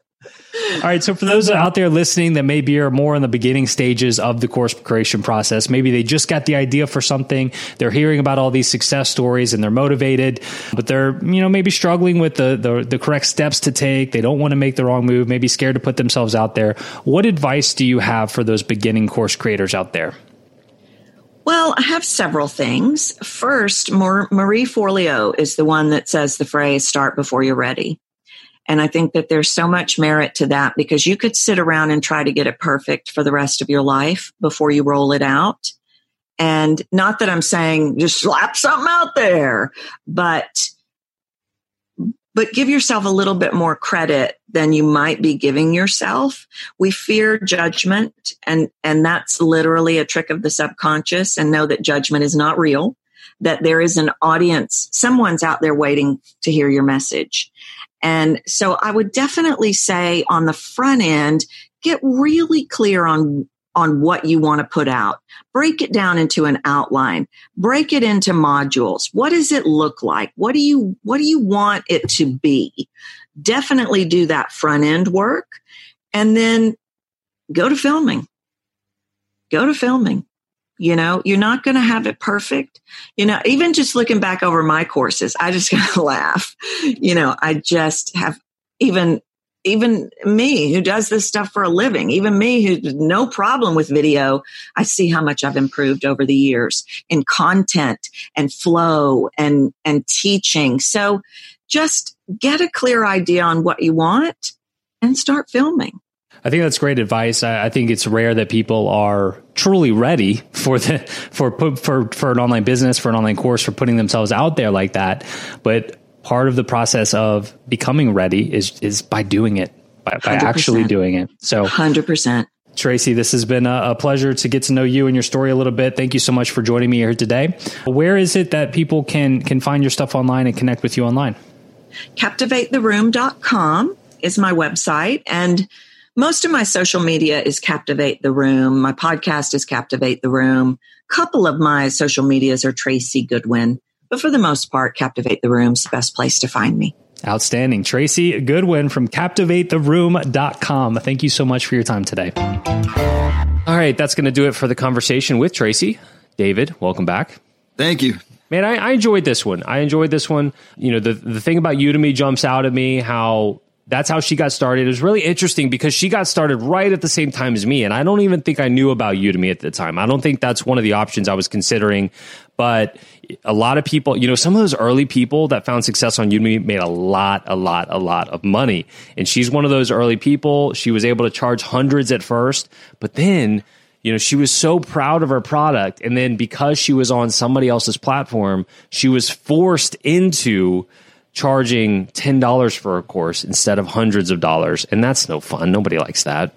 All right. So for those out there listening that maybe are more in the beginning stages of the course creation process, maybe they just got the idea for something. They're hearing about all these success stories and they're motivated, but they're, you know, maybe struggling with the, the, the correct steps to take. They don't want to make the wrong move, maybe scared to put themselves out there. What advice do you have for those beginning course creators out there? Well, I have several things. First, Marie Forleo is the one that says the phrase start before you're ready. And I think that there's so much merit to that because you could sit around and try to get it perfect for the rest of your life before you roll it out. And not that I'm saying just slap something out there, but but give yourself a little bit more credit than you might be giving yourself. We fear judgment and, and that's literally a trick of the subconscious and know that judgment is not real, that there is an audience, someone's out there waiting to hear your message. And so I would definitely say on the front end, get really clear on on what you want to put out. Break it down into an outline. Break it into modules. What does it look like? What do you what do you want it to be? Definitely do that front end work and then go to filming. Go to filming. You know, you're not going to have it perfect. You know, even just looking back over my courses, I just got to laugh. You know, I just have even even me who does this stuff for a living, even me who no problem with video, I see how much I've improved over the years in content and flow and, and teaching. So just get a clear idea on what you want and start filming. I think that's great advice. I, I, think it's rare that people are truly ready for the for for for an online business, for an online course, for putting themselves out there like that. But part of the process of becoming ready is is by doing it, by, by actually doing it. So, hundred percent. Tracy, this has been a, a, pleasure to get to know you and your story a little bit. Thank you so much for joining me here today. Where is it that people can can find your stuff online and connect with you online? CaptivateTheRoom.com is my website and most of my social media is Captivate the Room. My podcast is Captivate the Room. A couple of my social medias are Tracy Goodwin, but for the most part, Captivate the Room's the best place to find me. Outstanding. Tracy Goodwin from captivatetheroom.com. Thank you so much for your time today. All right, that's going to do it for the conversation with Tracy. David, welcome back. Thank you. Man, I, I enjoyed this one. I enjoyed this one. You know, the, the thing about Udemy jumps out at me how that's how she got started. It was really interesting because she got started right at the same time as me. And I don't even think I knew about Udemy at the time. I don't think that's one of the options I was considering. But a lot of people, you know, some of those early people that found success on Udemy made a lot, a lot, a lot of money. And she's one of those early people. She was able to charge hundreds at first, but then, you know, she was so proud of her product. And then because she was on somebody else's platform, she was forced into charging $10 for a course instead of hundreds of dollars. And that's no fun. Nobody likes that.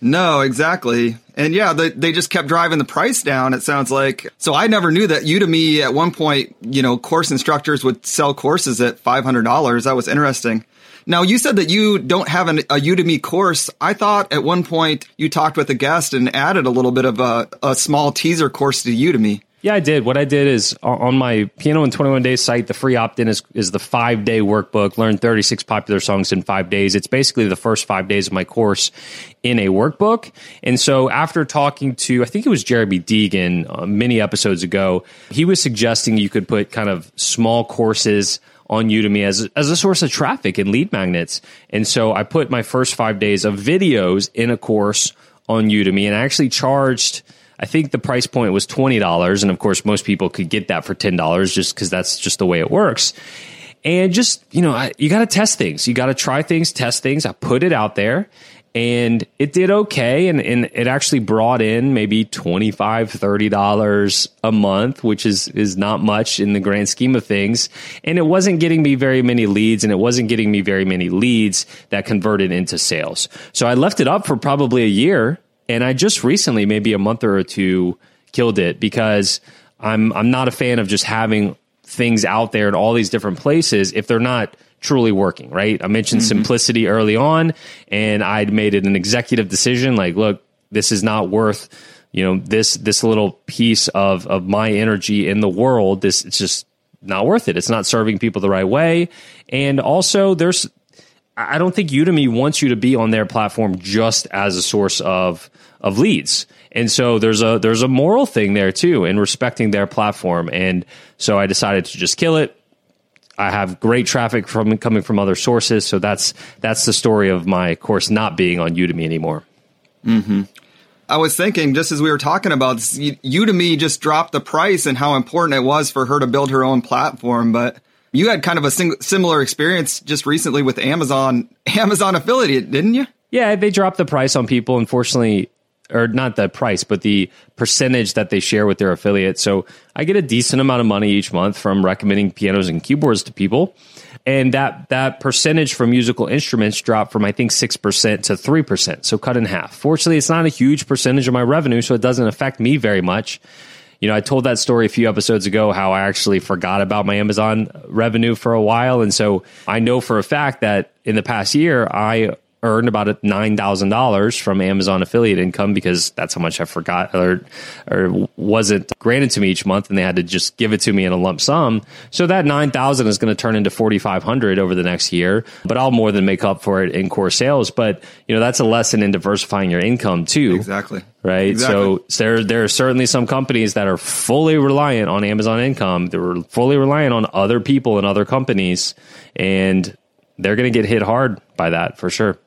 No, exactly. And yeah, they, they just kept driving the price down, it sounds like. So I never knew that Udemy at one point, you know, course instructors would sell courses at $500. That was interesting. Now, you said that you don't have an, a Udemy course. I thought at one point you talked with a guest and added a little bit of a, a small teaser course to Udemy. Yeah, I did. What I did is on my Piano in 21 Days site, the free opt in is, is the five day workbook, learn 36 popular songs in five days. It's basically the first five days of my course in a workbook. And so after talking to, I think it was Jeremy Deighan uh, many episodes ago, he was suggesting you could put kind of small courses on Udemy as, as a source of traffic and lead magnets. And so I put my first five days of videos in a course on Udemy and I actually charged, I think the price point was $20. And of course, most people could get that for $10 just because that's just the way it works. And just, you know, I, you got to test things. You got to try things, test things. I put it out there and it did okay and, and it actually brought in maybe $25 30 dollars a month which is is not much in the grand scheme of things and it wasn't getting me very many leads and it wasn't getting me very many leads that converted into sales so i left it up for probably a year and i just recently maybe a month or two killed it because i'm i'm not a fan of just having things out there in all these different places if they're not truly working, right? I mentioned mm-hmm. simplicity early on and I'd made it an executive decision like, look, this is not worth, you know, this this little piece of of my energy in the world. This it's just not worth it. It's not serving people the right way. And also there's I don't think Udemy wants you to be on their platform just as a source of of leads. And so there's a there's a moral thing there too in respecting their platform. And so I decided to just kill it, I have great traffic from coming from other sources. So that's that's the story of my course not being on Udemy anymore. Mm-hmm. I was thinking, just as we were talking about this, Udemy just dropped the price and how important it was for her to build her own platform. But you had kind of a sing- similar experience just recently with Amazon, Amazon affiliate, didn't you? Yeah, they dropped the price on people. Unfortunately, or not the price, but the percentage that they share with their affiliates. So I get a decent amount of money each month from recommending pianos and keyboards to people. And that, that percentage for musical instruments dropped from, I think, 6% to 3%. So cut in half. Fortunately, it's not a huge percentage of my revenue, so it doesn't affect me very much. You know, I told that story a few episodes ago how I actually forgot about my Amazon revenue for a while. And so I know for a fact that in the past year, I earned about $9,000 from Amazon affiliate income because that's how much I forgot or, or wasn't granted to me each month and they had to just give it to me in a lump sum. So that 9,000 is going to turn into 4,500 over the next year, but I'll more than make up for it in core sales. But, you know, that's a lesson in diversifying your income too. Exactly. Right. Exactly. So there, there are certainly some companies that are fully reliant on Amazon income. They're fully reliant on other people and other companies and they're going to get hit hard by that for sure.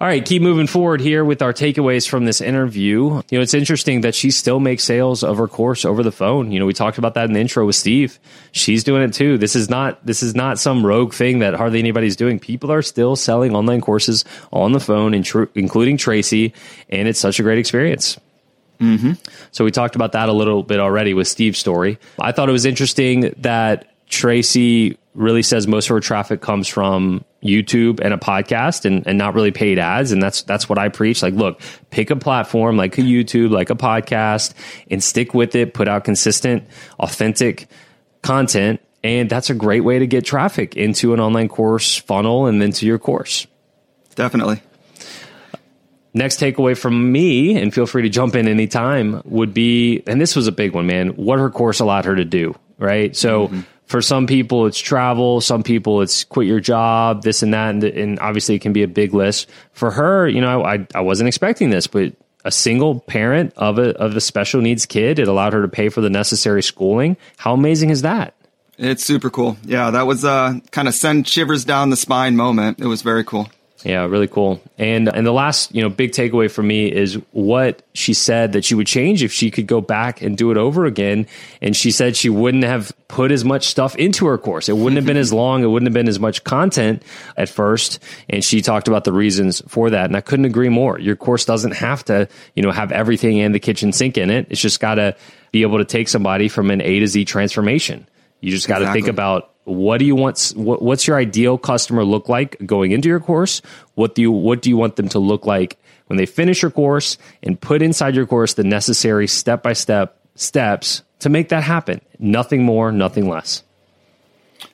All right, keep moving forward here with our takeaways from this interview. You know, it's interesting that she still makes sales of her course over the phone. You know, we talked about that in the intro with Steve. She's doing it too. This is not this is not some rogue thing that hardly anybody's doing. People are still selling online courses on the phone, including Tracy, and it's such a great experience. Mm-hmm. So we talked about that a little bit already with Steve's story. I thought it was interesting that Tracy really says most of her traffic comes from YouTube and a podcast and, and not really paid ads. And that's that's what I preach. Like, look, pick a platform like a YouTube, like a podcast, and stick with it, put out consistent, authentic content. And that's a great way to get traffic into an online course funnel and then to your course. Definitely. Next takeaway from me, and feel free to jump in anytime, would be, and this was a big one, man, what her course allowed her to do, right? So, mm-hmm for some people it's travel. Some people it's quit your job this and that and, and obviously it can be a big list. For her you know I, I wasn't expecting this but a single parent of a of a special needs kid it allowed her to pay for the necessary schooling. How amazing is that? It's super cool. Yeah that was uh kind of send shivers down the spine moment. It was very cool yeah, really cool. And and the last, you know, big takeaway for me is what she said that she would change if she could go back and do it over again. And she said she wouldn't have put as much stuff into her course. It wouldn't have been as long, it wouldn't have been as much content at first. And she talked about the reasons for that. And I couldn't agree more. Your course doesn't have to, you know, have everything in the kitchen sink in it. It's just got to be able to take somebody from an A to Z transformation. You just got to exactly. think about what do you want what, what's your ideal customer look like going into your course? What do you what do you want them to look like when they finish your course and put inside your course the necessary step by step steps to make that happen? Nothing more nothing less.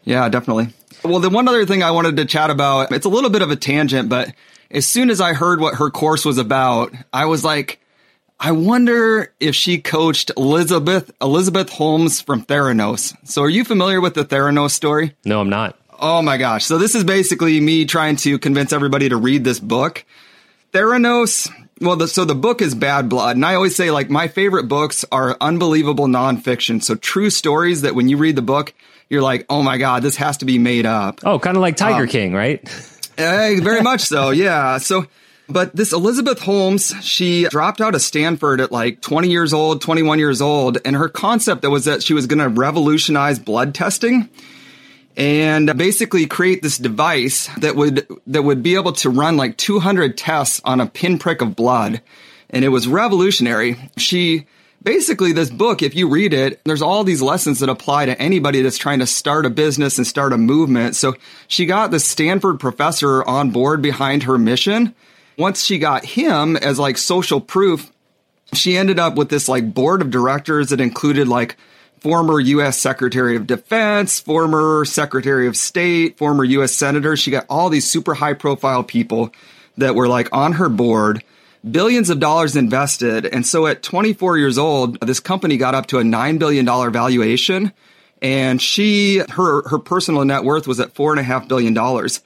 Yeah definitely. Well the one other thing i wanted to chat about it's a little bit of a tangent but as soon as i heard what her course was about i was like I wonder if she coached Elizabeth Elizabeth Holmes from Theranos. So are you familiar with the Theranos story? No, I'm not. Oh my gosh. So this is basically me trying to convince everybody to read this book. Theranos Well, the, so the book is Bad Blood. And I always say, like, my favorite books are unbelievable nonfiction. So true stories that when you read the book, you're like, oh my God, this has to be made up. Oh, kind of like Tiger um, King, right? eh, very much so. Yeah. So, but this Elizabeth Holmes, she dropped out of Stanford at like 20 years old, 21 years old. And her concept that was that she was going to revolutionize blood testing and basically create this device that would that would be able to run like 200 tests on a pinprick of blood. And it was revolutionary. She basically this book if you read it there's all these lessons that apply to anybody that's trying to start a business and start a movement. So she got the stanford professor on board behind her mission once she got him as like social proof she ended up with this like board of directors that included like former U.S. Secretary of Defense, former Secretary of State, former U.S. Senator. She got all these super high profile people that were like on her board, billions of dollars invested. And so at 24 years old, this company got up to a $9 billion valuation. And she, her, her personal net worth was at four and a half billion dollars.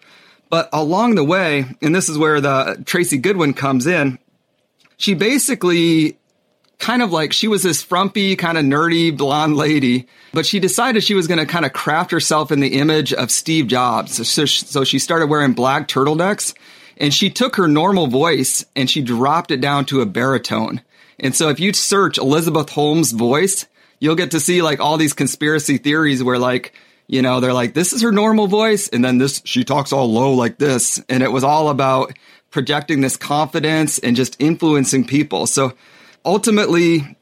But along the way, and this is where the Tracy Goodwin comes in, she basically kind of like she was this frumpy, kind of nerdy blonde lady, but she decided she was going to kind of craft herself in the image of Steve Jobs. So, so she started wearing black turtlenecks and she took her normal voice and she dropped it down to a baritone. And so if you search Elizabeth Holmes voice, you'll get to see like all these conspiracy theories where like, you know, they're like, this is her normal voice. And then this, she talks all low like this. And it was all about projecting this confidence and just influencing people. So ultimately,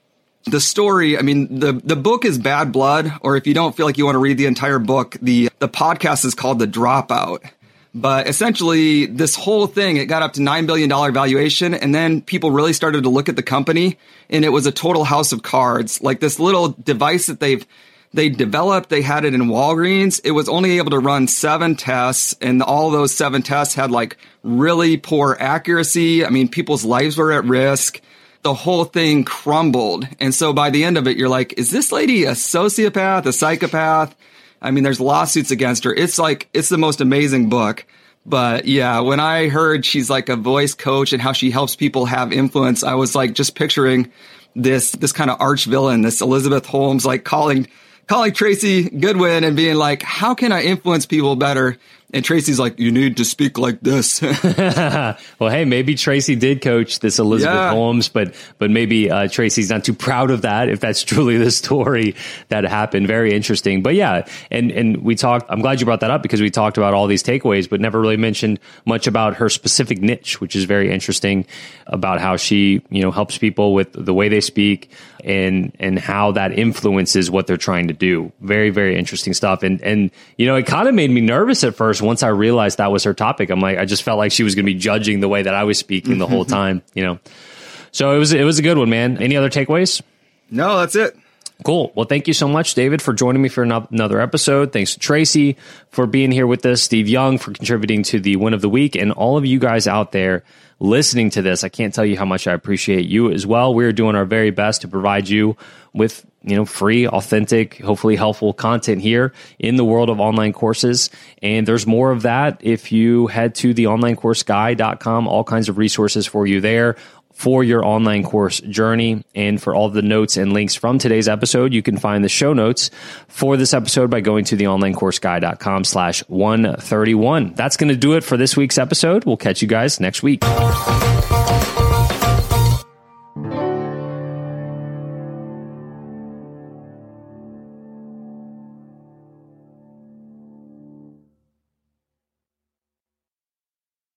the story, I mean, the, the book is Bad Blood, or if you don't feel like you want to read the entire book, the, the podcast is called The Dropout. But essentially, this whole thing, it got up to $9 billion valuation. And then people really started to look at the company and it was a total house of cards. Like this little device that they've, they developed, they had it in Walgreens. It was only able to run seven tests and all those seven tests had like really poor accuracy. I mean, people's lives were at risk the whole thing crumbled. And so by the end of it, you're like, is this lady a sociopath, a psychopath? I mean, there's lawsuits against her. It's like, it's the most amazing book. But yeah, when I heard she's like a voice coach and how she helps people have influence, I was like just picturing this, this kind of arch villain, this Elizabeth Holmes, like calling, calling Tracy Goodwin and being like, how can I influence people better? And Tracy's like, you need to speak like this. well, hey, maybe Tracy did coach this Elizabeth yeah. Holmes, but but maybe uh, Tracy's not too proud of that. If that's truly the story that happened, very interesting. But yeah, and and we talked. I'm glad you brought that up because we talked about all these takeaways, but never really mentioned much about her specific niche, which is very interesting about how she you know helps people with the way they speak and and how that influences what they're trying to do. Very very interesting stuff. And and you know, it kind of made me nervous at first once I realized that was her topic, I'm like, I just felt like she was going to be judging the way that I was speaking the whole mm-hmm. time, you know. So it was it was a good one, man. Any other takeaways? No, that's it. Cool. Well, thank you so much, David, for joining me for another episode. Thanks to Tracy for being here with us, Steve Young for contributing to the win of the week, and all of you guys out there listening to this. I can't tell you how much I appreciate you as well. We're doing our very best to provide you with you know free authentic hopefully helpful content here in the world of online courses. And there's more of that if you head to the onlinecourseguy.com all kinds of resources for you there for your online course journey. And for all the notes and links from today's episode you can find the show notes for this episode by going to the onlinecourseguy.com slash 131 that's going to do it for this week's episode. We'll catch you guys next week